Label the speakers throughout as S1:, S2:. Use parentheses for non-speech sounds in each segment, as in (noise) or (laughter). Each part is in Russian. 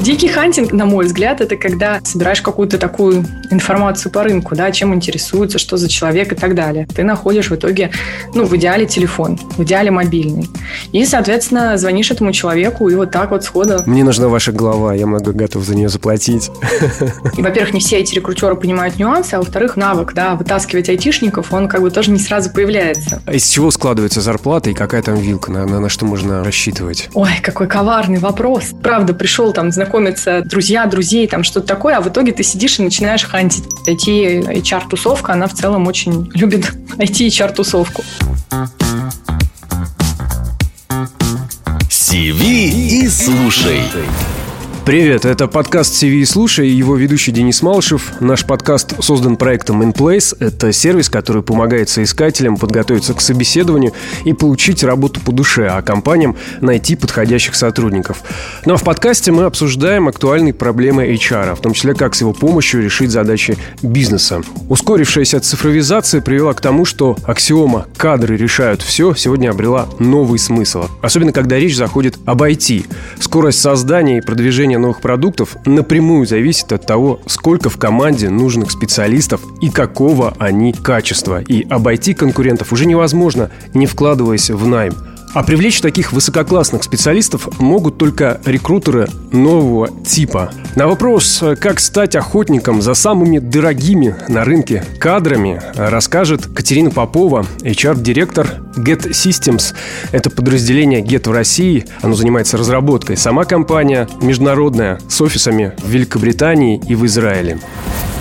S1: Дикий хантинг, на мой взгляд, это когда собираешь какую-то такую информацию по рынку, да, чем интересуется, что за человек и так далее. Ты находишь в итоге, ну, в идеале телефон, в идеале мобильный. И, соответственно, звонишь этому человеку и вот так вот сходу...
S2: Мне нужна ваша голова, я много готов за нее заплатить.
S1: И, во-первых, не все эти рекрутеры понимают нюансы, а во-вторых, навык, да, вытаскивать айтишников, он как бы тоже не сразу появляется.
S2: А из чего складывается зарплата и какая там вилка, на, на, на что можно рассчитывать?
S1: Ой, какой коварный вопрос. Правда, пришел там знакомиться друзья, друзей, там что-то такое, а в итоге ты сидишь и начинаешь хантить. IT-HR-тусовка, она в целом очень (laughs) любит IT-HR-тусовку.
S3: CV и слушай.
S2: Привет, это подкаст CV и его ведущий Денис Малышев. Наш подкаст создан проектом InPlace. Это сервис, который помогает соискателям подготовиться к собеседованию и получить работу по душе, а компаниям найти подходящих сотрудников. Ну а в подкасте мы обсуждаем актуальные проблемы HR, в том числе как с его помощью решить задачи бизнеса. Ускорившаяся цифровизация привела к тому, что аксиома «кадры решают все» сегодня обрела новый смысл. Особенно, когда речь заходит об IT. Скорость создания и продвижения создание новых продуктов напрямую зависит от того, сколько в команде нужных специалистов и какого они качества. И обойти конкурентов уже невозможно, не вкладываясь в найм. А привлечь таких высококлассных специалистов могут только рекрутеры нового типа. На вопрос, как стать охотником за самыми дорогими на рынке кадрами, расскажет Катерина Попова, HR-директор Get Systems. Это подразделение Get в России. Оно занимается разработкой. Сама компания международная, с офисами в Великобритании и в Израиле.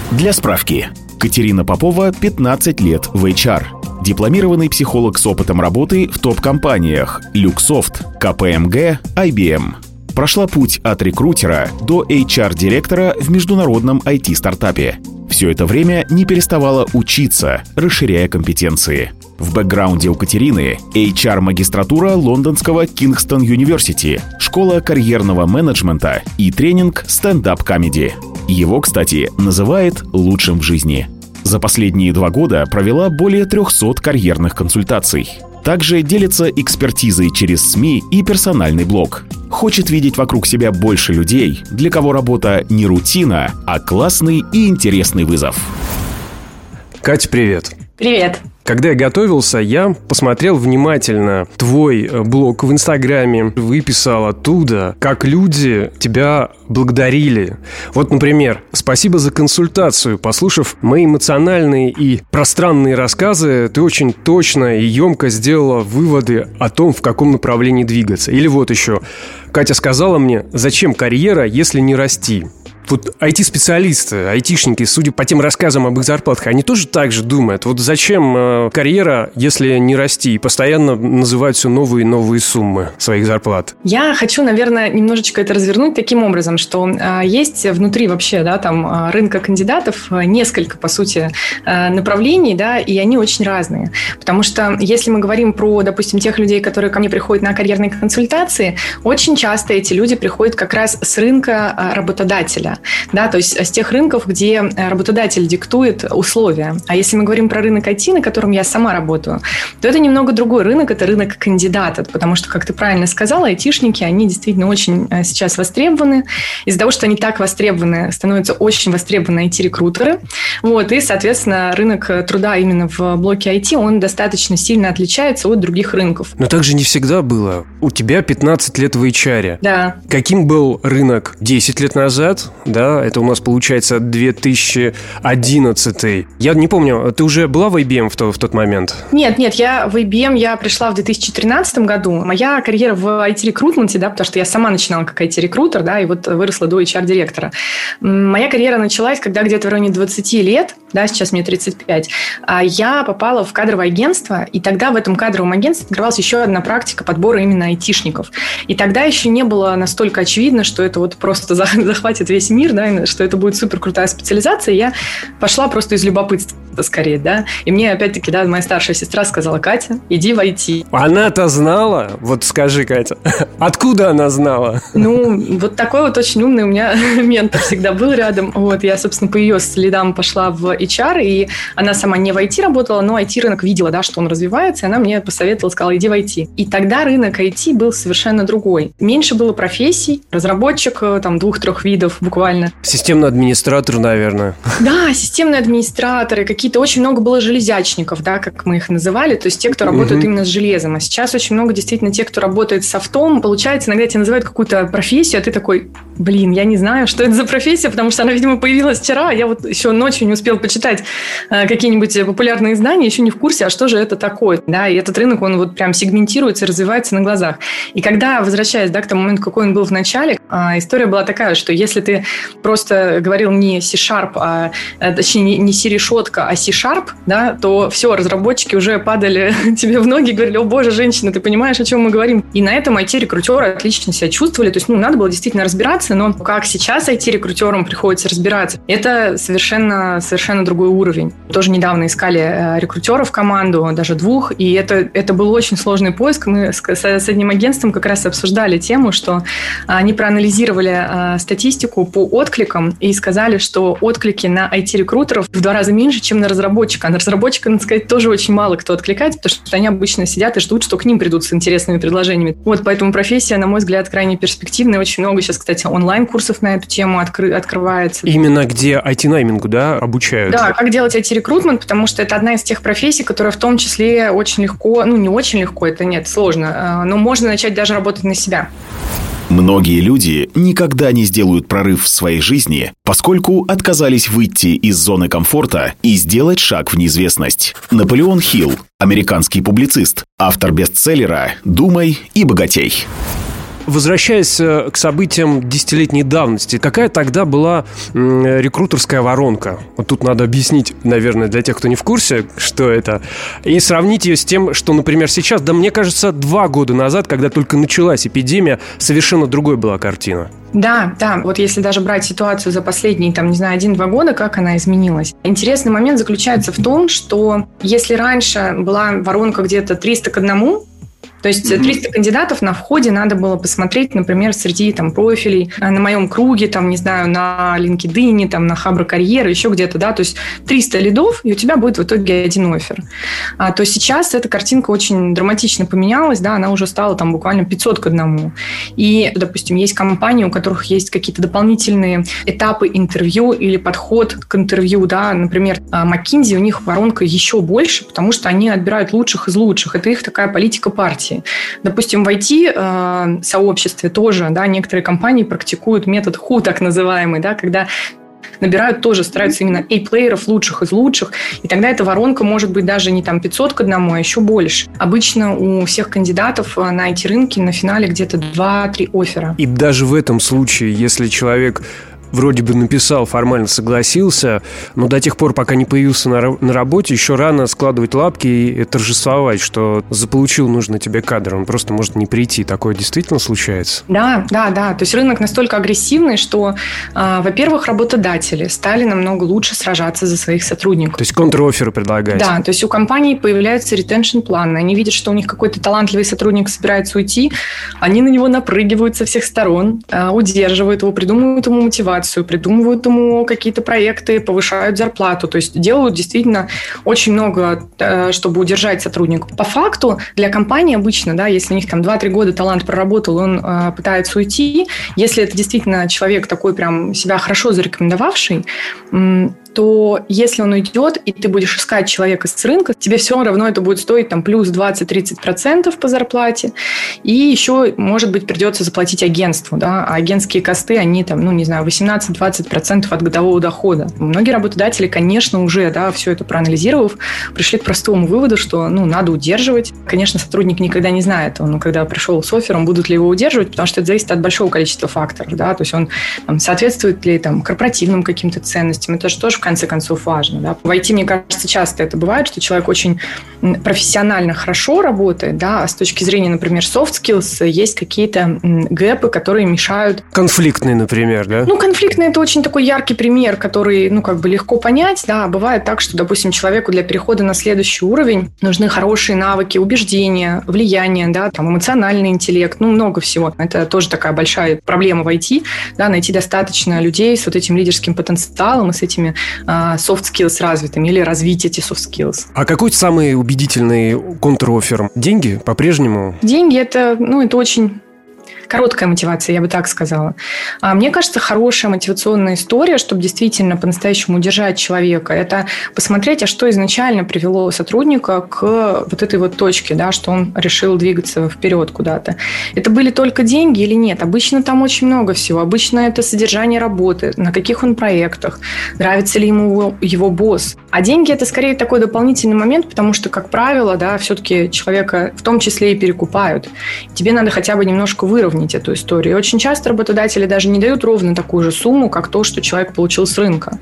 S3: Для справки. Катерина Попова 15 лет в HR. Дипломированный психолог с опытом работы в топ-компаниях Люксофт, КПМГ, IBM. Прошла путь от рекрутера до HR-директора в международном IT-стартапе. Все это время не переставала учиться, расширяя компетенции. В бэкграунде у Катерины HR-магистратура лондонского Кингстон Юниверсити, школа карьерного менеджмента и тренинг стендап-комеди. Его, кстати, называет лучшим в жизни. За последние два года провела более 300 карьерных консультаций. Также делится экспертизой через СМИ и персональный блог. Хочет видеть вокруг себя больше людей, для кого работа не рутина, а классный и интересный вызов.
S2: Катя, привет.
S1: Привет.
S2: Когда я готовился, я посмотрел внимательно твой э, блог в Инстаграме, выписал оттуда, как люди тебя благодарили. Вот, например, спасибо за консультацию. Послушав мои эмоциональные и пространные рассказы, ты очень точно и емко сделала выводы о том, в каком направлении двигаться. Или вот еще. Катя сказала мне, зачем карьера, если не расти? Вот IT-специалисты, айтишники, судя по тем рассказам об их зарплатах, они тоже так же думают. Вот зачем э, карьера, если не расти, и постоянно называют все новые и новые суммы своих зарплат?
S1: Я хочу, наверное, немножечко это развернуть таким образом, что э, есть внутри вообще, да, там э, рынка кандидатов э, несколько, по сути, э, направлений, да, и они очень разные. Потому что если мы говорим про, допустим, тех людей, которые ко мне приходят на карьерные консультации, очень часто эти люди приходят как раз с рынка э, да, то есть с тех рынков, где э, работодатель диктует условия. А если мы говорим про рынок IT, на котором я сама работаю, то это немного другой рынок, это рынок кандидата, потому что, как ты правильно сказала, айтишники, они действительно очень э, сейчас востребованы. Из-за того, что они так востребованы, становятся очень востребованы IT-рекрутеры. Вот, и, соответственно, рынок труда именно в блоке IT, он достаточно сильно отличается от других рынков.
S2: Но так же не всегда было. У тебя 15 лет в HR.
S1: Да.
S2: Каким был рынок 10 лет назад, да, это у нас получается 2011. Я не помню, ты уже была в IBM в, то, в тот момент?
S1: Нет, нет, я в IBM я пришла в 2013 году. Моя карьера в IT-рекрутменте, да, потому что я сама начинала как IT-рекрутер, да, и вот выросла до HR-директора. Моя карьера началась, когда где-то в районе 20 лет, да, сейчас мне 35, а я попала в кадровое агентство, и тогда в этом кадровом агентстве открывалась еще одна практика подбора именно айтишников. И тогда еще не было настолько очевидно, что это вот просто (laughs) захватит весь мир, да, что это будет супер крутая специализация, я пошла просто из любопытства. скорее, да. И мне опять-таки, да, моя старшая сестра сказала, Катя, иди в IT.
S2: Она-то знала? Вот скажи, Катя, (laughs) откуда она знала?
S1: Ну, вот такой вот очень умный у меня (laughs) ментор всегда был рядом. Вот, я, собственно, по ее следам пошла в HR, и она сама не в IT работала, но IT-рынок видела, да, что он развивается, и она мне посоветовала, сказала, иди в IT. И тогда рынок IT был совершенно другой. Меньше было профессий, разработчик э, там двух-трех видов буквально.
S2: Системный администратор, наверное.
S1: Да, системные администраторы, какие-то очень много было железячников, да, как мы их называли, то есть те, кто работают угу. именно с железом. А сейчас очень много действительно тех, кто работает с софтом. Получается, иногда тебя называют какую-то профессию, а ты такой, блин, я не знаю, что это за профессия, потому что она, видимо, появилась вчера, а я вот еще ночью не успел почитать э, какие-нибудь популярные издания, еще не в курсе, а что же это такое, да, и этот рынок, он вот прям сегментируется, развивается на глазах. И когда, возвращаясь, да, к тому моменту, какой он был в начале, э, история была такая, что если ты просто говорил не C-Sharp, а, э, точнее, не C-решетка, а C-Sharp, да, то все, разработчики уже падали (laughs) тебе в ноги и говорили, о боже, женщина, ты понимаешь, о чем мы говорим? И на этом IT-рекрутеры отлично себя чувствовали, то есть, ну, надо было действительно разбираться, но как сейчас IT-рекрутерам приходится разбираться, это совершенно, совершенно другой уровень. Тоже недавно искали э, рекрутеров в команду, даже двух, и это, это был очень сложный поиск. Мы с, с одним агентством как раз обсуждали тему, что они проанализировали э, статистику по откликам и сказали, что отклики на IT-рекрутеров в два раза меньше, чем на разработчика. А на разработчика, надо сказать, тоже очень мало кто откликается, потому что они обычно сидят и ждут, что к ним придут с интересными предложениями. Вот поэтому профессия, на мой взгляд, крайне перспективная. Очень много сейчас, кстати, онлайн-курсов на эту тему откры- открывается.
S2: Именно где IT-наймингу, да, обучают?
S1: Да, как делать IT-рекрутмент, потому что это одна из тех профессий, которая в том числе очень легко, ну, не очень легко, это нет, сложно, а, но можно начать даже работать на себя.
S3: Многие люди никогда не сделают прорыв в своей жизни, поскольку отказались выйти из зоны комфорта и сделать шаг в неизвестность. Наполеон Хилл, американский публицист, автор бестселлера «Думай и богатей».
S2: Возвращаясь э, к событиям десятилетней давности, какая тогда была рекрутерская воронка? Вот тут надо объяснить, наверное, для тех, кто не в курсе, что это, и сравнить ее с тем, что, например, сейчас, да мне кажется, два года назад, когда только началась эпидемия, совершенно другой была картина.
S1: Да, да. Вот если даже брать ситуацию за последние, там, не знаю, один-два года, как она изменилась. Интересный момент заключается в том, что если раньше была воронка где-то 300 к одному, то есть 300 кандидатов на входе надо было посмотреть, например, среди там профилей э, на моем круге, там, не знаю, на LinkedIn, там, на Хабра Карьеры, еще где-то, да, то есть 300 лидов, и у тебя будет в итоге один офер. А, то сейчас эта картинка очень драматично поменялась, да, она уже стала там буквально 500 к одному. И, допустим, есть компании, у которых есть какие-то дополнительные этапы интервью или подход к интервью, да, например, а, McKinsey, у них воронка еще больше, потому что они отбирают лучших из лучших. Это их такая политика партии IT. Допустим, в IT-сообществе э, тоже да, некоторые компании практикуют метод HU, так называемый, да, когда набирают тоже, стараются именно A-плееров, лучших из лучших, и тогда эта воронка может быть даже не там 500 к одному, а еще больше. Обычно у всех кандидатов э, на IT-рынке на финале где-то 2-3 оффера.
S2: И даже в этом случае, если человек вроде бы написал, формально согласился, но до тех пор, пока не появился на, на работе, еще рано складывать лапки и торжествовать, что заполучил нужный тебе кадр. Он просто может не прийти. Такое действительно случается?
S1: Да, да, да. То есть рынок настолько агрессивный, что, э, во-первых, работодатели стали намного лучше сражаться за своих сотрудников.
S2: То есть контроферы предлагают?
S1: Да, то есть у компаний появляются ретеншн-планы. Они видят, что у них какой-то талантливый сотрудник собирается уйти, они на него напрыгивают со всех сторон, э, удерживают его, придумывают ему мотивацию, мотивацию, придумывают ему какие-то проекты, повышают зарплату. То есть делают действительно очень много, э, чтобы удержать сотрудника. По факту для компании обычно, да, если у них там 2-3 года талант проработал, он э, пытается уйти, если это действительно человек такой прям себя хорошо зарекомендовавший, то если он уйдет, и ты будешь искать человека с рынка, тебе все равно это будет стоить там плюс 20-30% по зарплате. И еще, может быть, придется заплатить агентству. Да? А агентские косты, они там, ну, не знаю, 18-20% от годового дохода. Многие работодатели, конечно, уже да, все это проанализировав, пришли к простому выводу, что ну, надо удерживать. Конечно, сотрудник никогда не знает, он, когда пришел с оффером, будут ли его удерживать, потому что это зависит от большого количества факторов. Да? То есть он там, соответствует ли там, корпоративным каким-то ценностям. Это же тоже конце концов важно. Да. В IT, мне кажется, часто это бывает, что человек очень профессионально хорошо работает, да, а с точки зрения, например, soft skills есть какие-то гэпы, которые мешают...
S2: Конфликтные, например, да?
S1: Ну, конфликтный – это очень такой яркий пример, который, ну, как бы легко понять, да. Бывает так, что, допустим, человеку для перехода на следующий уровень нужны хорошие навыки, убеждения, влияние, да, там, эмоциональный интеллект, ну, много всего. Это тоже такая большая проблема в IT, да, найти достаточно людей с вот этим лидерским потенциалом и с этими soft skills развитыми или развить эти soft skills.
S2: А какой самый убедительный контр-оффер? Деньги по-прежнему?
S1: Деньги – это, ну, это очень короткая мотивация, я бы так сказала. А мне кажется, хорошая мотивационная история, чтобы действительно по-настоящему удержать человека, это посмотреть, а что изначально привело сотрудника к вот этой вот точке, да, что он решил двигаться вперед куда-то. Это были только деньги или нет? Обычно там очень много всего. Обычно это содержание работы, на каких он проектах, нравится ли ему его босс. А деньги это скорее такой дополнительный момент, потому что, как правило, да, все-таки человека в том числе и перекупают. Тебе надо хотя бы немножко выровнять выровнять эту историю. И очень часто работодатели даже не дают ровно такую же сумму, как то, что человек получил с рынка.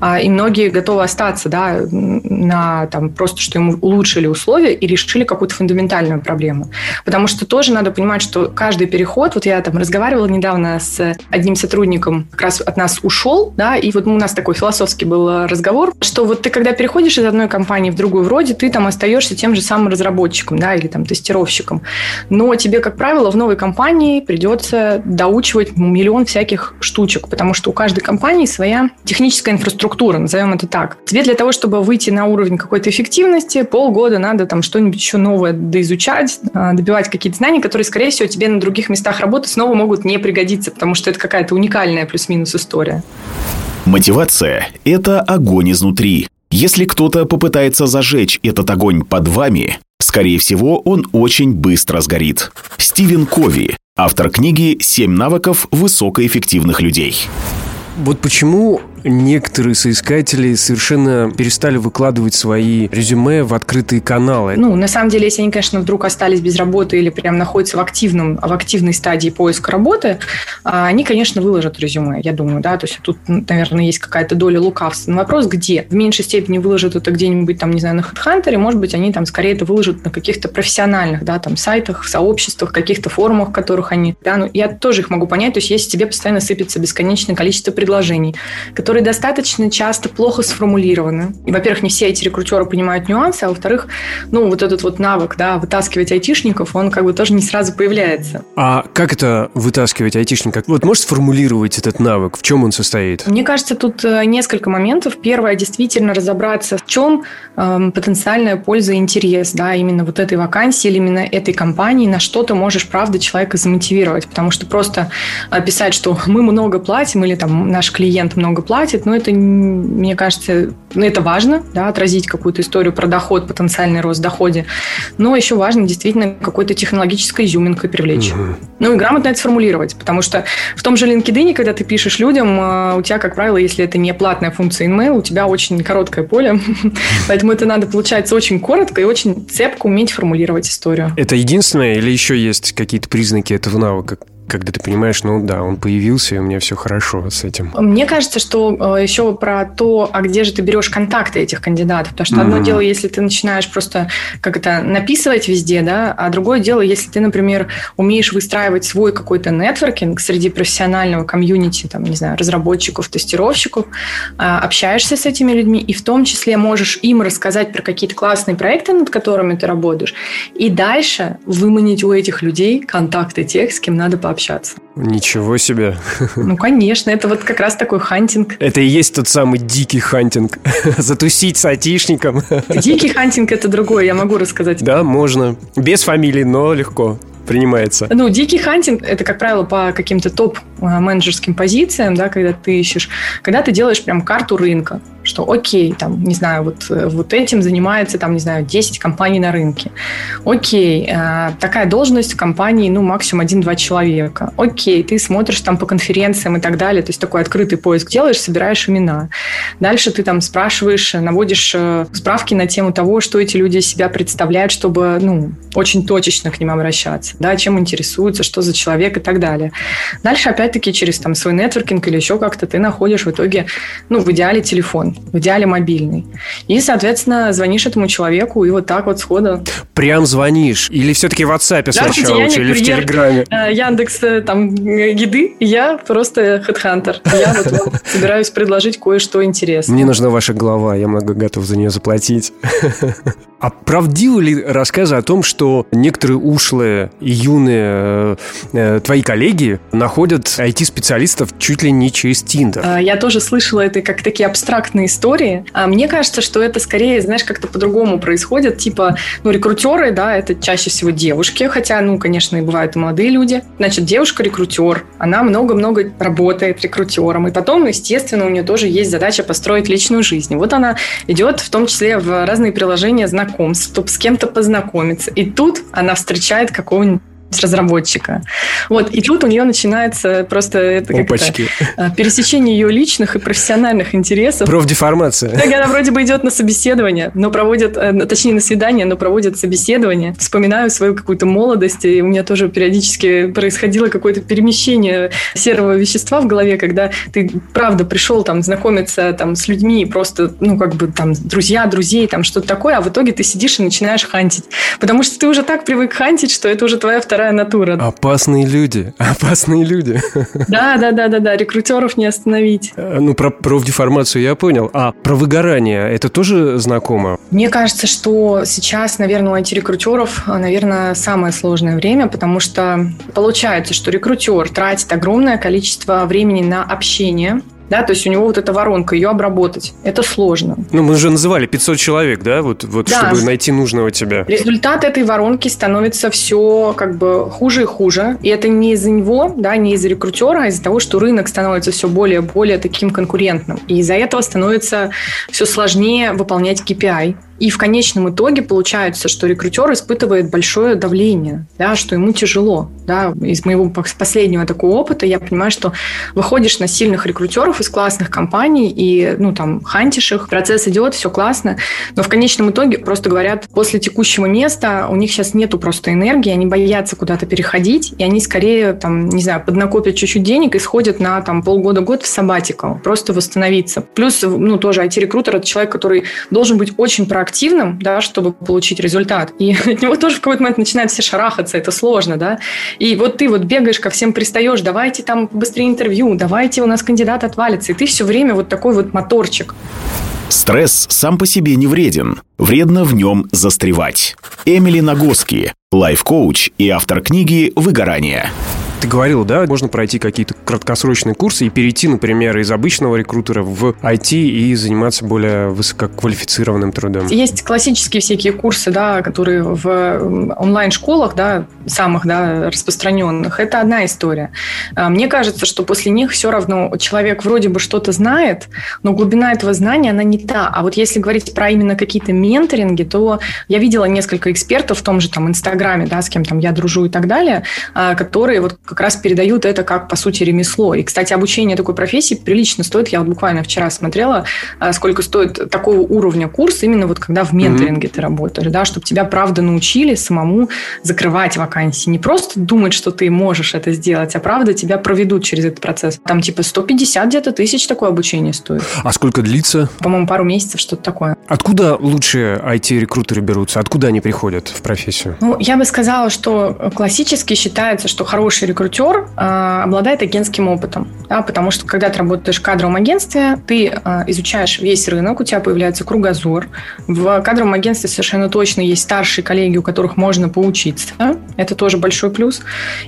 S1: А, и многие готовы остаться да, на там, просто, что ему улучшили условия и решили какую-то фундаментальную проблему. Потому что тоже надо понимать, что каждый переход, вот я там разговаривала недавно с одним сотрудником, как раз от нас ушел, да, и вот у нас такой философский был разговор, что вот ты когда переходишь из одной компании в другую, вроде ты там остаешься тем же самым разработчиком, да, или там тестировщиком, но тебе, как правило, в новой компании придется доучивать миллион всяких штучек, потому что у каждой компании своя техническая инфраструктура, назовем это так. Тебе для того, чтобы выйти на уровень какой-то эффективности, полгода надо там что-нибудь еще новое доизучать, а, добивать какие-то знания, которые, скорее всего, тебе на других местах работы снова могут не пригодиться, потому что это какая-то уникальная плюс-минус история.
S3: Мотивация – это огонь изнутри. Если кто-то попытается зажечь этот огонь под вами, скорее всего, он очень быстро сгорит. Стивен Кови, автор книги «Семь навыков высокоэффективных людей».
S2: Вот почему некоторые соискатели совершенно перестали выкладывать свои резюме в открытые каналы.
S1: Ну, на самом деле, если они, конечно, вдруг остались без работы или прям находятся в, активном, в активной стадии поиска работы, а, они, конечно, выложат резюме, я думаю, да, то есть тут, наверное, есть какая-то доля лукавства. Но вопрос где? В меньшей степени выложат это где-нибудь там, не знаю, на HeadHunter, может быть, они там скорее это выложат на каких-то профессиональных, да, там, сайтах, сообществах, каких-то форумах, которых они, да, ну, я тоже их могу понять, то есть если тебе постоянно сыпется бесконечное количество предложений, которые которые достаточно часто плохо сформулированы. И, во-первых, не все эти рекрутеры понимают нюансы, а во-вторых, ну, вот этот вот навык, да, вытаскивать айтишников, он как бы тоже не сразу появляется.
S2: А как это вытаскивать айтишника? Вот можешь сформулировать этот навык? В чем он состоит?
S1: Мне кажется, тут э, несколько моментов. Первое, действительно разобраться, в чем э, потенциальная польза и интерес, да, именно вот этой вакансии или именно этой компании, на что ты можешь, правда, человека замотивировать. Потому что просто писать, что мы много платим или там наш клиент много платит, платит, но это, мне кажется, ну, это важно, да, отразить какую-то историю про доход, потенциальный рост в доходе, но еще важно действительно какой-то технологической изюминкой привлечь. Угу. Ну и грамотно это сформулировать, потому что в том же LinkedIn, когда ты пишешь людям, а, у тебя, как правило, если это не платная функция email, у тебя очень короткое поле, (laughs) поэтому это надо, получается, очень коротко и очень цепко уметь формулировать историю.
S2: Это единственное или еще есть какие-то признаки этого навыка? Когда ты понимаешь, ну да, он появился, и у меня все хорошо с этим.
S1: Мне кажется, что э, еще про то, а где же ты берешь контакты этих кандидатов. Потому что mm-hmm. одно дело, если ты начинаешь просто как это написывать везде, да, а другое дело, если ты, например, умеешь выстраивать свой какой-то нетворкинг среди профессионального комьюнити, там, не знаю, разработчиков, тестировщиков, а, общаешься с этими людьми, и в том числе можешь им рассказать про какие-то классные проекты, над которыми ты работаешь, и дальше выманить у этих людей контакты тех, с кем надо пообщаться общаться.
S2: Ничего себе. (laughs)
S1: Ну, конечно, это вот как раз такой хантинг.
S2: Это и есть тот самый дикий хантинг. (laughs) Затусить с айтишником. (laughs)
S1: Дикий хантинг – это другое, я могу рассказать.
S2: Да, можно. Без фамилии, но легко принимается?
S1: Ну, дикий хантинг – это, как правило, по каким-то топ-менеджерским позициям, да, когда ты ищешь, когда ты делаешь прям карту рынка что окей, там, не знаю, вот, э, вот этим занимается, там, не знаю, 10 компаний на рынке. Окей, э, такая должность в компании, ну, максимум 1-2 человека. Окей, ты смотришь там по конференциям и так далее, то есть такой открытый поиск делаешь, собираешь имена. Дальше ты там спрашиваешь, наводишь э, справки на тему того, что эти люди себя представляют, чтобы, ну, очень точечно к ним обращаться, да, чем интересуются, что за человек и так далее. Дальше, опять-таки, через там свой нетворкинг или еще как-то ты находишь в итоге, ну, в идеале телефон в идеале мобильный. И, соответственно, звонишь этому человеку, и вот так вот сходу.
S2: Прям звонишь? Или все-таки в WhatsApp сначала
S1: Яник,
S2: или
S1: в
S2: Телеграме?
S1: Э, Яндекс э, там еды, я просто хедхантер. Я вот собираюсь предложить кое-что интересное.
S2: Мне нужна ваша глава, я много готов за нее заплатить. (laughs) А правдивы ли рассказы о том, что некоторые ушлые и юные э, твои коллеги находят IT-специалистов чуть ли не через Тиндер?
S1: А, я тоже слышала это как такие абстрактные истории. А мне кажется, что это скорее, знаешь, как-то по-другому происходит. Типа, ну, рекрутеры, да, это чаще всего девушки, хотя, ну, конечно, и бывают и молодые люди. Значит, девушка-рекрутер, она много-много работает рекрутером. И потом, естественно, у нее тоже есть задача построить личную жизнь. Вот она идет в том числе в разные приложения знакомств чтобы с кем-то познакомиться. И тут она встречает какого-нибудь разработчика. Вот, и тут у нее начинается просто это, как это, а, пересечение ее личных и профессиональных интересов.
S2: Профдеформация.
S1: Так, она вроде бы идет на собеседование, но проводит, э, точнее, на свидание, но проводит собеседование. Вспоминаю свою какую-то молодость, и у меня тоже периодически происходило какое-то перемещение серого вещества в голове, когда ты, правда, пришел там знакомиться там с людьми, просто, ну, как бы там друзья, друзей, там что-то такое, а в итоге ты сидишь и начинаешь хантить. Потому что ты уже так привык хантить, что это уже твоя вторая вторая натура.
S2: Опасные люди, (laughs) опасные люди.
S1: Да, да, да, да, да, рекрутеров не остановить.
S2: Э, ну, про профдеформацию я понял. А про выгорание это тоже знакомо?
S1: Мне кажется, что сейчас, наверное, у IT-рекрутеров, наверное, самое сложное время, потому что получается, что рекрутер тратит огромное количество времени на общение, да, то есть у него вот эта воронка, ее обработать, это сложно.
S2: Ну, мы же называли 500 человек, да, вот, вот да. чтобы найти нужного тебя.
S1: Результат этой воронки становится все как бы хуже и хуже, и это не из-за него, да, не из-за рекрутера, а из-за того, что рынок становится все более и более таким конкурентным, и из-за этого становится все сложнее выполнять KPI, и в конечном итоге получается, что рекрутер испытывает большое давление, да, что ему тяжело. Да. Из моего последнего такого опыта я понимаю, что выходишь на сильных рекрутеров из классных компаний и ну, там, хантишь их, процесс идет, все классно, но в конечном итоге просто говорят, после текущего места у них сейчас нету просто энергии, они боятся куда-то переходить, и они скорее, там, не знаю, поднакопят чуть-чуть денег и сходят на там, полгода-год в сабатикал, просто восстановиться. Плюс, ну, тоже IT-рекрутер – это человек, который должен быть очень практичным активным, да, чтобы получить результат. И (laughs) от него тоже в какой-то момент начинают все шарахаться, это сложно, да. И вот ты вот бегаешь ко всем пристаешь, давайте там быстрее интервью, давайте у нас кандидат отвалится. И ты все время вот такой вот моторчик.
S3: Стресс сам по себе не вреден. Вредно в нем застревать. Эмили Нагоски, лайф-коуч и автор книги «Выгорание».
S2: Ты говорил, да, можно пройти какие-то краткосрочные курсы и перейти, например, из обычного рекрутера в IT и заниматься более высококвалифицированным трудом.
S1: Есть классические всякие курсы, да, которые в онлайн-школах, да, самых, да, распространенных. Это одна история. А, мне кажется, что после них все равно человек вроде бы что-то знает, но глубина этого знания, она не та. А вот если говорить про именно какие-то менторинги, то я видела несколько экспертов в том же там Инстаграме, да, с кем там я дружу и так далее, а, которые вот как раз передают это как, по сути, ремесло. И, кстати, обучение такой профессии прилично стоит. Я вот буквально вчера смотрела, а, сколько стоит такого уровня курс, именно вот когда в менторинге mm-hmm. ты работаешь, да, чтобы тебя, правда, научили самому закрывать вакансии. Не просто думать, что ты можешь это сделать, а правда тебя проведут через этот процесс. Там типа 150 где-то тысяч такое обучение стоит.
S2: А сколько длится?
S1: По-моему, пару месяцев, что-то такое.
S2: Откуда лучшие IT-рекрутеры берутся? Откуда они приходят в профессию?
S1: Ну, я бы сказала, что классически считается, что хороший рекрутер рекрутер э, обладает агентским опытом, да, потому что когда ты работаешь в кадровом агентстве, ты э, изучаешь весь рынок, у тебя появляется кругозор. В кадровом агентстве совершенно точно есть старшие коллеги, у которых можно поучиться. Да? Это тоже большой плюс.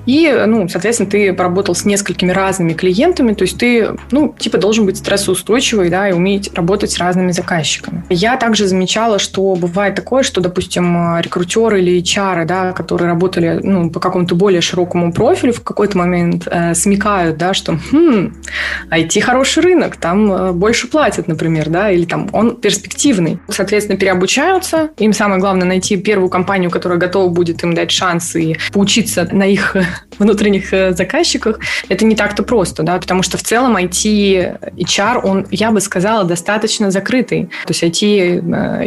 S1: И, ну, соответственно, ты поработал с несколькими разными клиентами, то есть ты, ну, типа должен быть стрессоустойчивый, да, и уметь работать с разными заказчиками. Я также замечала, что бывает такое, что, допустим, рекрутеры или HR, да, которые работали, ну, по какому-то более широкому профилю, в какой-то момент э, смекают, да, что хм, IT хороший рынок, там э, больше платят, например, да, или там он перспективный. Соответственно, переобучаются. Им самое главное найти первую компанию, которая готова будет им дать шанс и поучиться на их э, внутренних э, заказчиках. Это не так-то просто, да, потому что в целом IT HR, он, я бы сказала, достаточно закрытый. То есть IT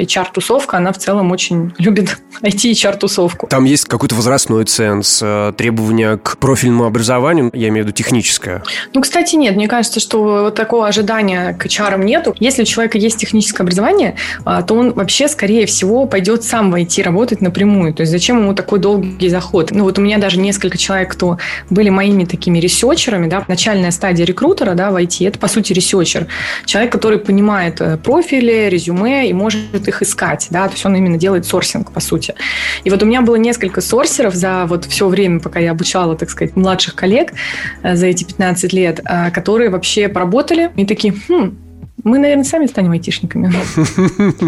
S1: HR-тусовка, она в целом очень любит (laughs) IT HR-тусовку.
S2: Там есть какой-то возрастной ценз, требования к профилю профильному образованию, я имею в виду техническое?
S1: Ну, кстати, нет. Мне кажется, что вот такого ожидания к HR нету. Если у человека есть техническое образование, а, то он вообще, скорее всего, пойдет сам в IT работать напрямую. То есть зачем ему такой долгий заход? Ну, вот у меня даже несколько человек, кто были моими такими ресерчерами, да, начальная стадия рекрутера, да, в IT, это, по сути, ресерчер. Человек, который понимает э, профили, резюме и может их искать, да, то есть он именно делает сорсинг, по сути. И вот у меня было несколько сорсеров за вот все время, пока я обучала, так сказать, младших коллег э, за эти 15 лет, э, которые вообще поработали и такие, хм, мы, наверное, сами станем айтишниками.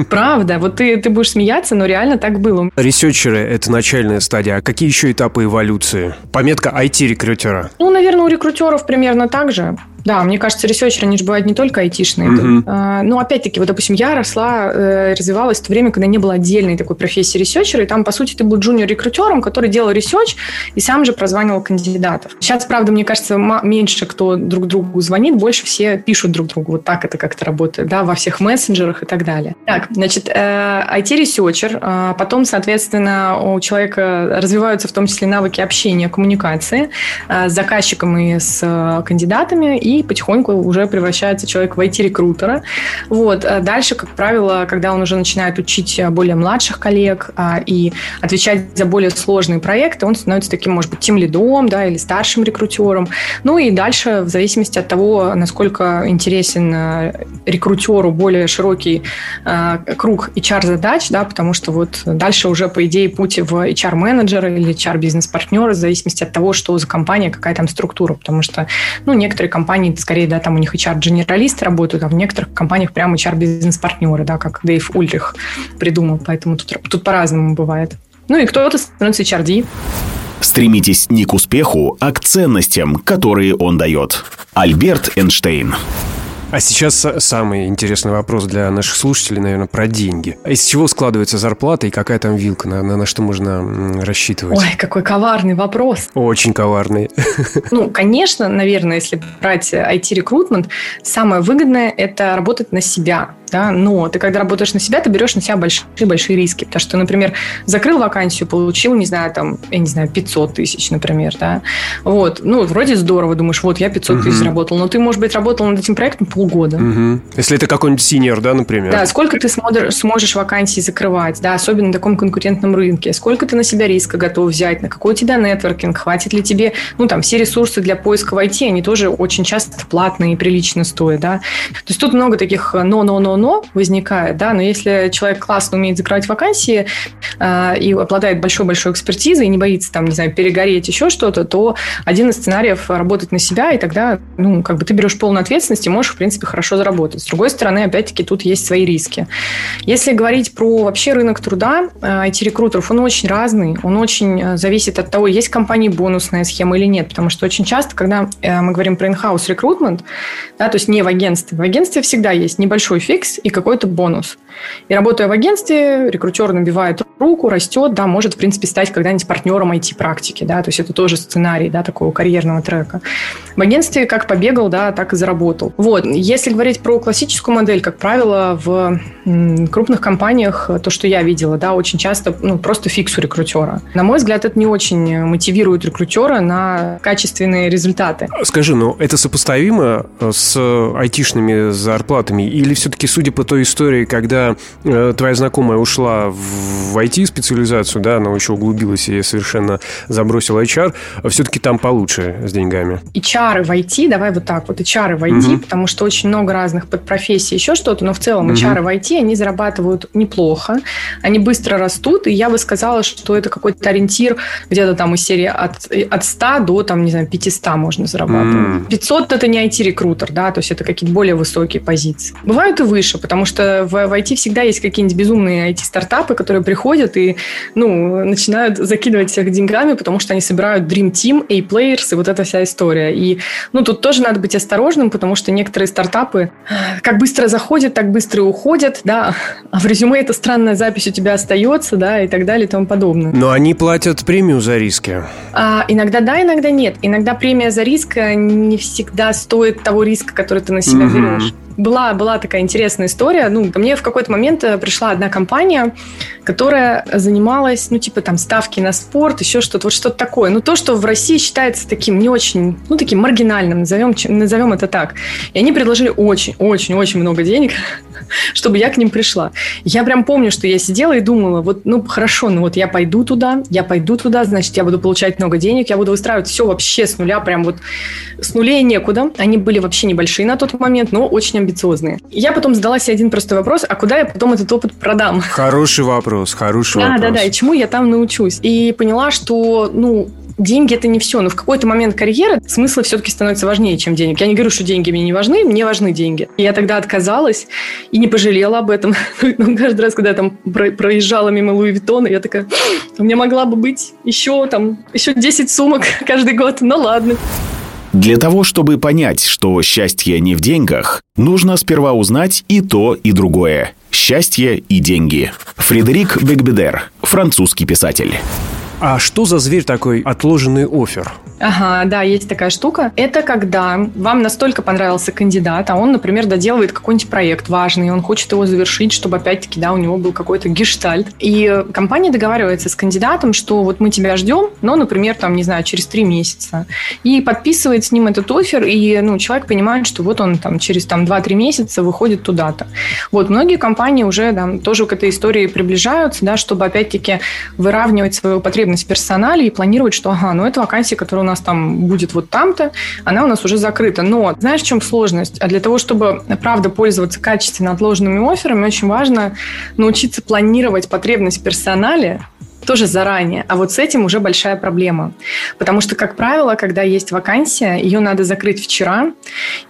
S1: (laughs) Правда. Вот ты, ты будешь смеяться, но реально так было.
S2: Ресерчеры – это начальная стадия. А какие еще этапы эволюции? Пометка IT-рекрутера.
S1: Ну, наверное, у рекрутеров примерно так же. Да, мне кажется, ресерчеры, они же бывают не только айтишные. Uh-huh. А, ну, опять-таки, вот, допустим, я росла, э, развивалась в то время, когда не было отдельной такой профессии ресерчера, и там, по сути, ты был junior-рекрутером, который делал ресерч и сам же прозванивал кандидатов. Сейчас, правда, мне кажется, меньше кто друг другу звонит, больше все пишут друг другу. Вот так это как-то работает, да, во всех мессенджерах и так далее. Так, значит, IT-ресерчер, э, а потом, соответственно, у человека развиваются в том числе навыки общения, коммуникации э, с заказчиком и с кандидатами, и потихоньку уже превращается человек в IT-рекрутера. Вот. А дальше, как правило, когда он уже начинает учить более младших коллег а, и отвечать за более сложные проекты, он становится таким, может быть, тем лидом, да, или старшим рекрутером. Ну и дальше, в зависимости от того, насколько интересен а, рекрутеру более широкий круг HR-задач, да, потому что вот дальше уже, по идее, путь в HR-менеджера или HR-бизнес-партнера, в зависимости от того, что за компания, какая там структура, потому что, ну, некоторые компании компаний скорее, да, там у них HR-генералисты работают, а в некоторых компаниях прям HR-бизнес-партнеры, да, как Дэйв Ульрих придумал. Поэтому тут, тут по-разному бывает. Ну и кто-то становится HRD.
S3: Стремитесь не к успеху, а к ценностям, которые он дает. Альберт Эйнштейн.
S2: А сейчас самый интересный вопрос для наших слушателей, наверное, про деньги. Из чего складывается зарплата и какая там вилка, на, на, на что можно рассчитывать?
S1: Ой, какой коварный вопрос.
S2: Очень коварный. (laughs)
S1: Ну, конечно, наверное, если брать IT-рекрутмент, самое выгодное – это работать на себя да, но ты, когда работаешь на себя, ты берешь на себя большие-большие риски, потому что, например, закрыл вакансию, получил, не знаю, там, я не знаю, 500 тысяч, например, да, вот, ну, вроде здорово, думаешь, вот, я 500 тысяч заработал, но ты, может быть, работал над этим проектом полгода.
S2: Угу. Если это какой-нибудь синьор, да, например.
S1: Да, сколько ты сможешь, сможешь вакансий закрывать, да, особенно на таком конкурентном рынке, сколько ты на себя риска готов взять, на какой у тебя нетворкинг, хватит ли тебе, ну, там, все ресурсы для поиска в IT, они тоже очень часто платные и прилично стоят, да, то есть тут много таких но-но-но но возникает, да, но если человек классно умеет закрывать вакансии э, и обладает большой-большой экспертизой и не боится там, не знаю, перегореть, еще что-то, то один из сценариев работать на себя, и тогда, ну, как бы ты берешь полную ответственность и можешь, в принципе, хорошо заработать. С другой стороны, опять-таки, тут есть свои риски. Если говорить про вообще рынок труда, IT-рекрутеров, он очень разный, он очень э, зависит от того, есть компании бонусная схема или нет, потому что очень часто, когда э, мы говорим про in-house recruitment, да, то есть не в агентстве, в агентстве всегда есть небольшой фикс, и какой-то бонус. И работая в агентстве, рекрутер набивает руку, растет, да, может, в принципе, стать когда-нибудь партнером IT-практики, да, то есть это тоже сценарий, да, такого карьерного трека. В агентстве как побегал, да, так и заработал. Вот, если говорить про классическую модель, как правило, в крупных компаниях, то, что я видела, да, очень часто, ну, просто фикс у рекрутера. На мой взгляд, это не очень мотивирует рекрутера на качественные результаты.
S2: Скажи, ну, это сопоставимо с айтишными зарплатами или все-таки, судя по той истории, когда э, твоя знакомая ушла в IT-специализацию, да, она еще углубилась и совершенно забросила HR, все-таки там получше с деньгами.
S1: HR в IT, давай вот так вот, HR в IT, угу. потому что очень много разных подпрофессий, еще что-то, но в целом. HR в IT, они зарабатывают неплохо, они быстро растут, и я бы сказала, что это какой-то ориентир где-то там из серии от, от 100 до, там, не знаю, 500 можно зарабатывать. Mm. 500 это не IT-рекрутер, да, то есть это какие-то более высокие позиции. Бывают и выше, потому что в, в IT всегда есть какие-нибудь безумные IT-стартапы, которые приходят и, ну, начинают закидывать всех деньгами, потому что они собирают Dream Team, A-Players и вот эта вся история. И, ну, тут тоже надо быть осторожным, потому что некоторые стартапы как быстро заходят, так быстро и уходят, да, а в резюме эта странная запись у тебя остается, да, и так далее и тому подобное.
S2: Но они платят премию за риски.
S1: А, иногда да, иногда нет. Иногда премия за риск не всегда стоит того риска, который ты на себя угу. берешь. Была, была такая интересная история. Ну, ко мне в какой-то момент э, пришла одна компания, которая занималась, ну, типа там ставки на спорт, еще что-то, вот что-то такое. Ну, то, что в России считается таким не очень, ну, таким маргинальным, назовем, назовем это так. И они предложили очень-очень-очень много денег, (laughs) чтобы я к ним пришла. Я прям помню, что я сидела и думала, вот, ну, хорошо, ну, вот я пойду туда, я пойду туда, значит, я буду получать много денег, я буду выстраивать все вообще с нуля, прям вот с нулей некуда. Они были вообще небольшие на тот момент, но очень амбициозные. Я потом задала себе один простой вопрос, а куда я потом этот опыт продам?
S2: Хороший вопрос, хороший
S1: да,
S2: вопрос.
S1: Да, да, да, и чему я там научусь. И поняла, что, ну, деньги это не все, но в какой-то момент карьеры смыслы все-таки становятся важнее, чем денег. Я не говорю, что деньги мне не важны, мне важны деньги. И я тогда отказалась и не пожалела об этом. (laughs) Но каждый раз, когда я там проезжала мимо Луи Виттона, я такая, у меня могла бы быть еще там, еще 10 сумок (laughs) каждый год, ну ладно.
S3: Для того, чтобы понять, что счастье не в деньгах, нужно сперва узнать и то, и другое. Счастье и деньги. Фредерик Бекбедер, французский писатель.
S2: А что за зверь такой отложенный офер?
S1: Ага, да, есть такая штука. Это когда вам настолько понравился кандидат, а он, например, доделывает какой-нибудь проект важный, он хочет его завершить, чтобы опять-таки, да, у него был какой-то гештальт. И компания договаривается с кандидатом, что вот мы тебя ждем, но, например, там, не знаю, через три месяца. И подписывает с ним этот офер, и, ну, человек понимает, что вот он там через там 2-3 месяца выходит туда-то. Вот, многие компании уже да, тоже к этой истории приближаются, да, чтобы опять-таки выравнивать свою потребность в персонале и планировать, что, ага, ну, это вакансия, которая нас там будет вот там-то, она у нас уже закрыта. Но знаешь, в чем сложность? А для того, чтобы, правда, пользоваться качественно отложенными офферами, очень важно научиться планировать потребность в персонале тоже заранее. А вот с этим уже большая проблема. Потому что, как правило, когда есть вакансия, ее надо закрыть вчера.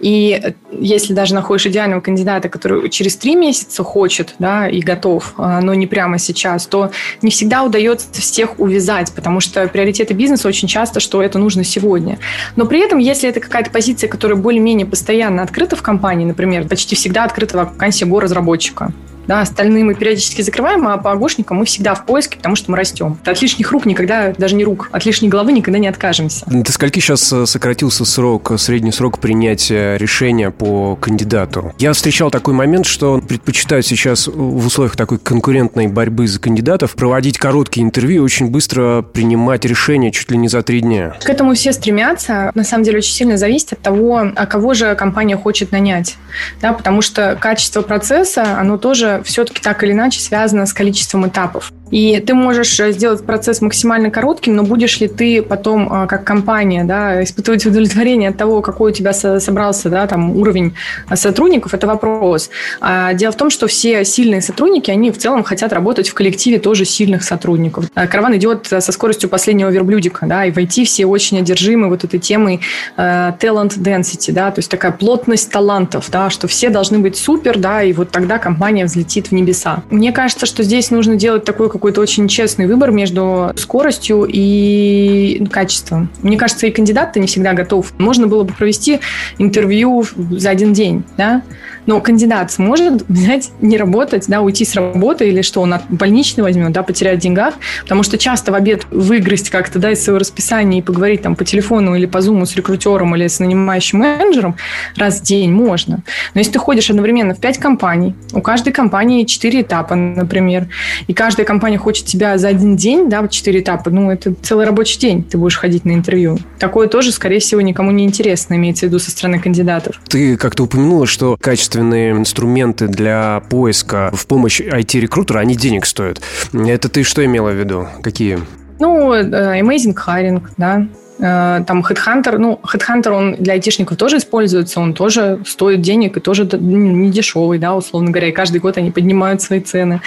S1: И если даже находишь идеального кандидата, который через три месяца хочет да, и готов, а, но не прямо сейчас, то не всегда удается всех увязать, потому что приоритеты бизнеса очень часто, что это нужно сегодня. Но при этом, если это какая-то позиция, которая более-менее постоянно открыта в компании, например, почти всегда открыта вакансия го-разработчика, да, остальные мы периодически закрываем, а по огушникам мы всегда в поиске, потому что мы растем. От лишних рук никогда, даже не рук, от лишней головы никогда не откажемся.
S2: До скольки сейчас э, сократился срок, средний срок принятия решения по кандидату? Я встречал такой момент, что предпочитают сейчас в условиях такой конкурентной борьбы за кандидатов проводить короткие интервью и очень быстро принимать решения чуть ли не за три дня.
S1: К этому все стремятся. На самом деле очень сильно зависит от того, а кого же компания хочет нанять. Да, потому что качество процесса, оно тоже все-таки так или иначе связано с количеством этапов. И ты можешь э, сделать процесс максимально коротким, но будешь ли ты потом, э, как компания, да, испытывать удовлетворение от того, какой у тебя собрался да, там, уровень э, сотрудников, это вопрос. А дело в том, что все сильные сотрудники, они в целом хотят работать в коллективе тоже сильных сотрудников. Караван идет со скоростью последнего верблюдика, да, и в IT все очень одержимы вот этой темой talent density, да, то есть такая плотность талантов, да, что все должны быть супер, да, и вот тогда компания взлетит в небеса. Мне кажется, что здесь нужно делать такой какой-то очень честный выбор между скоростью и качеством. Мне кажется, и кандидат-то не всегда готов. Можно было бы провести интервью за один день, да, но кандидат сможет взять, не работать, да, уйти с работы или что, он от больничный возьмет, да, потерять в деньгах, потому что часто в обед выгрызть как-то, да, из своего расписания и поговорить там по телефону или по зуму с рекрутером или с нанимающим менеджером раз в день можно. Но если ты ходишь одновременно в пять компаний, у каждой компании четыре этапа, например, и каждая компания хочет тебя за один день, да, четыре этапа, ну, это целый рабочий день ты будешь ходить на интервью. Такое тоже, скорее всего, никому не интересно, имеется в виду со стороны кандидатов.
S2: Ты как-то упомянула, что качество качественные инструменты для поиска в помощь IT-рекрутера, они денег стоят. Это ты что имела в виду? Какие?
S1: Ну, э, Amazing Hiring, да, э, там Headhunter, ну, Headhunter, он для айтишников тоже используется, он тоже стоит денег и тоже не дешевый, да, условно говоря, и каждый год они поднимают свои цены,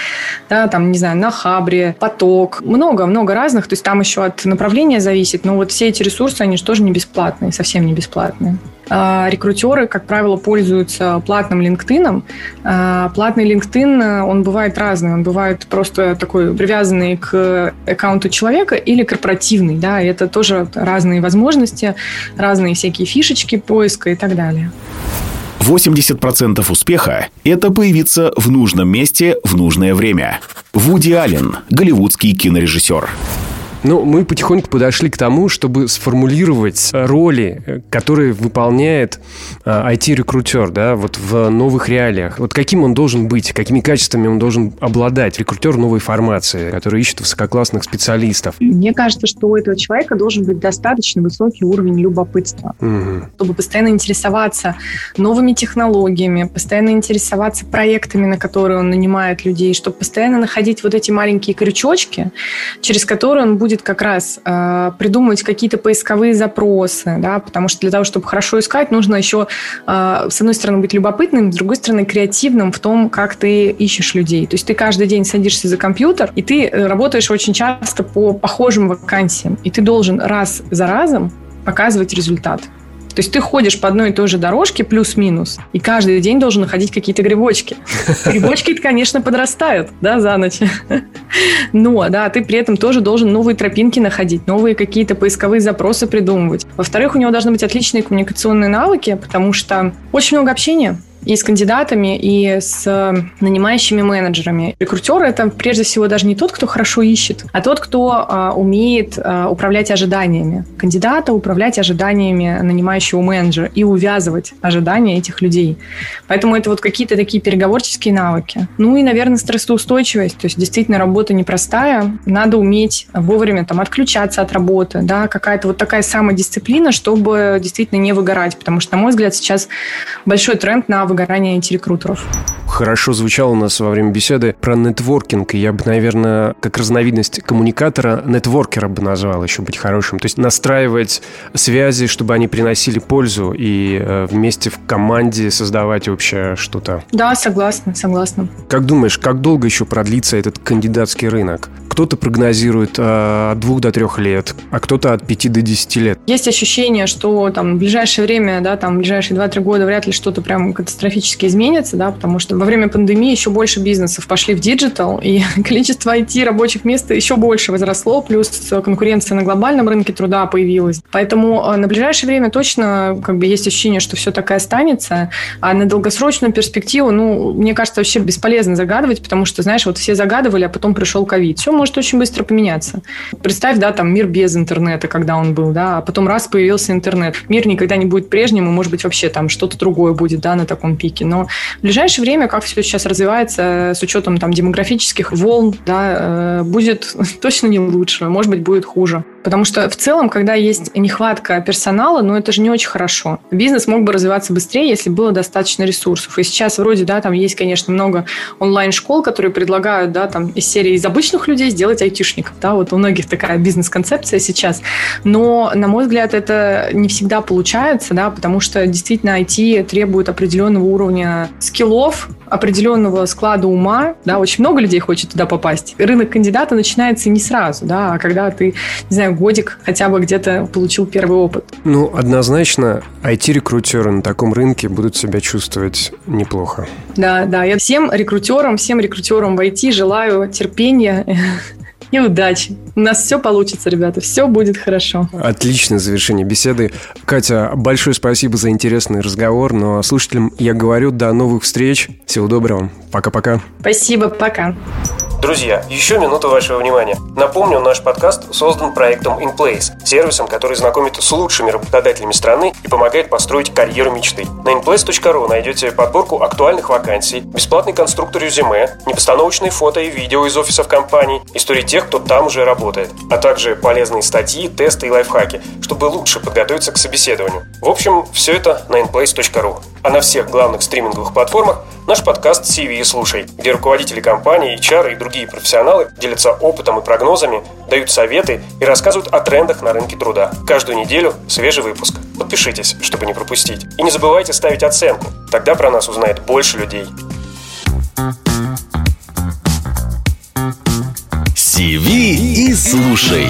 S1: да, там, не знаю, на Хабре, Поток, много-много разных, то есть там еще от направления зависит, но вот все эти ресурсы, они же тоже не бесплатные, совсем не бесплатные. А, рекрутеры, как правило, пользуются платным LinkedIn. А, платный LinkedIn, он бывает разный. Он бывает просто такой привязанный к аккаунту человека или корпоративный. Да, и это тоже разные возможности, разные всякие фишечки поиска и так далее.
S3: 80% успеха – это появиться в нужном месте в нужное время. Вуди Аллен, голливудский кинорежиссер.
S2: Ну, мы потихоньку подошли к тому, чтобы сформулировать роли, которые выполняет IT-рекрутер, да, вот в новых реалиях. Вот каким он должен быть, какими качествами он должен обладать, рекрутер новой формации, который ищет высококлассных специалистов?
S1: Мне кажется, что у этого человека должен быть достаточно высокий уровень любопытства, угу. чтобы постоянно интересоваться новыми технологиями, постоянно интересоваться проектами, на которые он нанимает людей, чтобы постоянно находить вот эти маленькие крючочки, через которые он будет как раз э, придумывать какие-то поисковые запросы, да, потому что для того, чтобы хорошо искать, нужно еще, э, с одной стороны, быть любопытным, с другой стороны, креативным в том, как ты ищешь людей. То есть ты каждый день садишься за компьютер, и ты э, работаешь очень часто по похожим вакансиям, и ты должен раз за разом показывать результат. То есть ты ходишь по одной и той же дорожке плюс-минус, и каждый день должен находить какие-то грибочки. (laughs) Грибочки, конечно, подрастают, да, за ночь. (laughs) Но, да, ты при этом тоже должен новые тропинки находить, новые какие-то поисковые запросы придумывать. Во-вторых, у него должны быть отличные коммуникационные навыки, потому что очень много общения и с кандидатами, и с нанимающими менеджерами. Рекрутер – это прежде всего даже не тот, кто хорошо ищет, а тот, кто а, умеет а, управлять ожиданиями кандидата, управлять ожиданиями нанимающего менеджера и увязывать ожидания этих людей. Поэтому это вот какие-то такие переговорческие навыки. Ну и, наверное, стрессоустойчивость. То есть действительно работа непростая. Надо уметь вовремя там отключаться от работы, да, какая-то вот такая самодисциплина, чтобы действительно не выгорать. Потому что, на мой взгляд, сейчас большой тренд на выгорания IT-рекрутеров.
S2: Хорошо звучало у нас во время беседы про нетворкинг. И я бы, наверное, как разновидность коммуникатора, нетворкера бы назвал еще быть хорошим. То есть настраивать связи, чтобы они приносили пользу и э, вместе в команде создавать общее что-то.
S1: Да, согласна, согласна.
S2: Как думаешь, как долго еще продлится этот кандидатский рынок? Кто-то прогнозирует э, от двух до трех лет, а кто-то от пяти до десяти лет.
S1: Есть ощущение, что там в ближайшее время, да, там в ближайшие два-три года вряд ли что-то прям катастрофически изменится, да, потому что во время пандемии еще больше бизнесов пошли в диджитал, и (laughs) количество IT рабочих мест еще больше возросло, плюс конкуренция на глобальном рынке труда появилась. Поэтому э, на ближайшее время точно как бы есть ощущение, что все так и останется, а на долгосрочную перспективу, ну, мне кажется, вообще бесполезно загадывать, потому что, знаешь, вот все загадывали, а потом пришел ковид. Все может очень быстро поменяться. Представь, да, там мир без интернета, когда он был, да, а потом раз появился интернет. Мир никогда не будет прежним, и, может быть, вообще там что-то другое будет, да, на таком пике. Но в ближайшее время, как все сейчас развивается с учетом там, демографических волн, да, э, будет (laughs) точно не лучше, может быть, будет хуже. Потому что в целом, когда есть нехватка персонала, ну это же не очень хорошо. Бизнес мог бы развиваться быстрее, если было достаточно ресурсов. И сейчас вроде, да, там есть, конечно, много онлайн-школ, которые предлагают, да, там из серии из обычных людей сделать айтишников. Да, вот у многих такая бизнес-концепция сейчас. Но, на мой взгляд, это не всегда получается, да, потому что действительно IT требует определенного уровня скиллов, определенного склада ума, да, очень много людей хочет туда попасть. Рынок кандидата начинается не сразу, да, а когда ты, не знаю, годик хотя бы где-то получил первый опыт.
S2: Ну, однозначно, IT-рекрутеры на таком рынке будут себя чувствовать неплохо.
S1: Да, да, я всем рекрутерам, всем рекрутерам в IT желаю терпения, и удачи. У нас все получится, ребята, все будет хорошо.
S2: Отличное завершение беседы. Катя, большое спасибо за интересный разговор, но слушателям я говорю до новых встреч. Всего доброго. Пока-пока.
S1: Спасибо, пока.
S2: Друзья, еще минуту вашего внимания. Напомню, наш подкаст создан проектом InPlace, сервисом, который знакомит с лучшими работодателями страны и помогает построить карьеру мечты. На inplace.ru найдете подборку актуальных вакансий, бесплатный конструктор резюме, непостановочные фото и видео из офисов компаний, истории тех, кто там уже работает, а также полезные статьи, тесты и лайфхаки, чтобы лучше подготовиться к собеседованию. В общем, все это на inplace.ru. А на всех главных стриминговых платформах наш подкаст CV «Слушай», где руководители компаний, HR и другие профессионалы делятся опытом и прогнозами, дают советы и рассказывают о трендах на рынке труда. Каждую неделю свежий выпуск. Подпишитесь, чтобы не пропустить. И не забывайте ставить оценку, тогда про нас узнает больше людей.
S3: CV и слушай.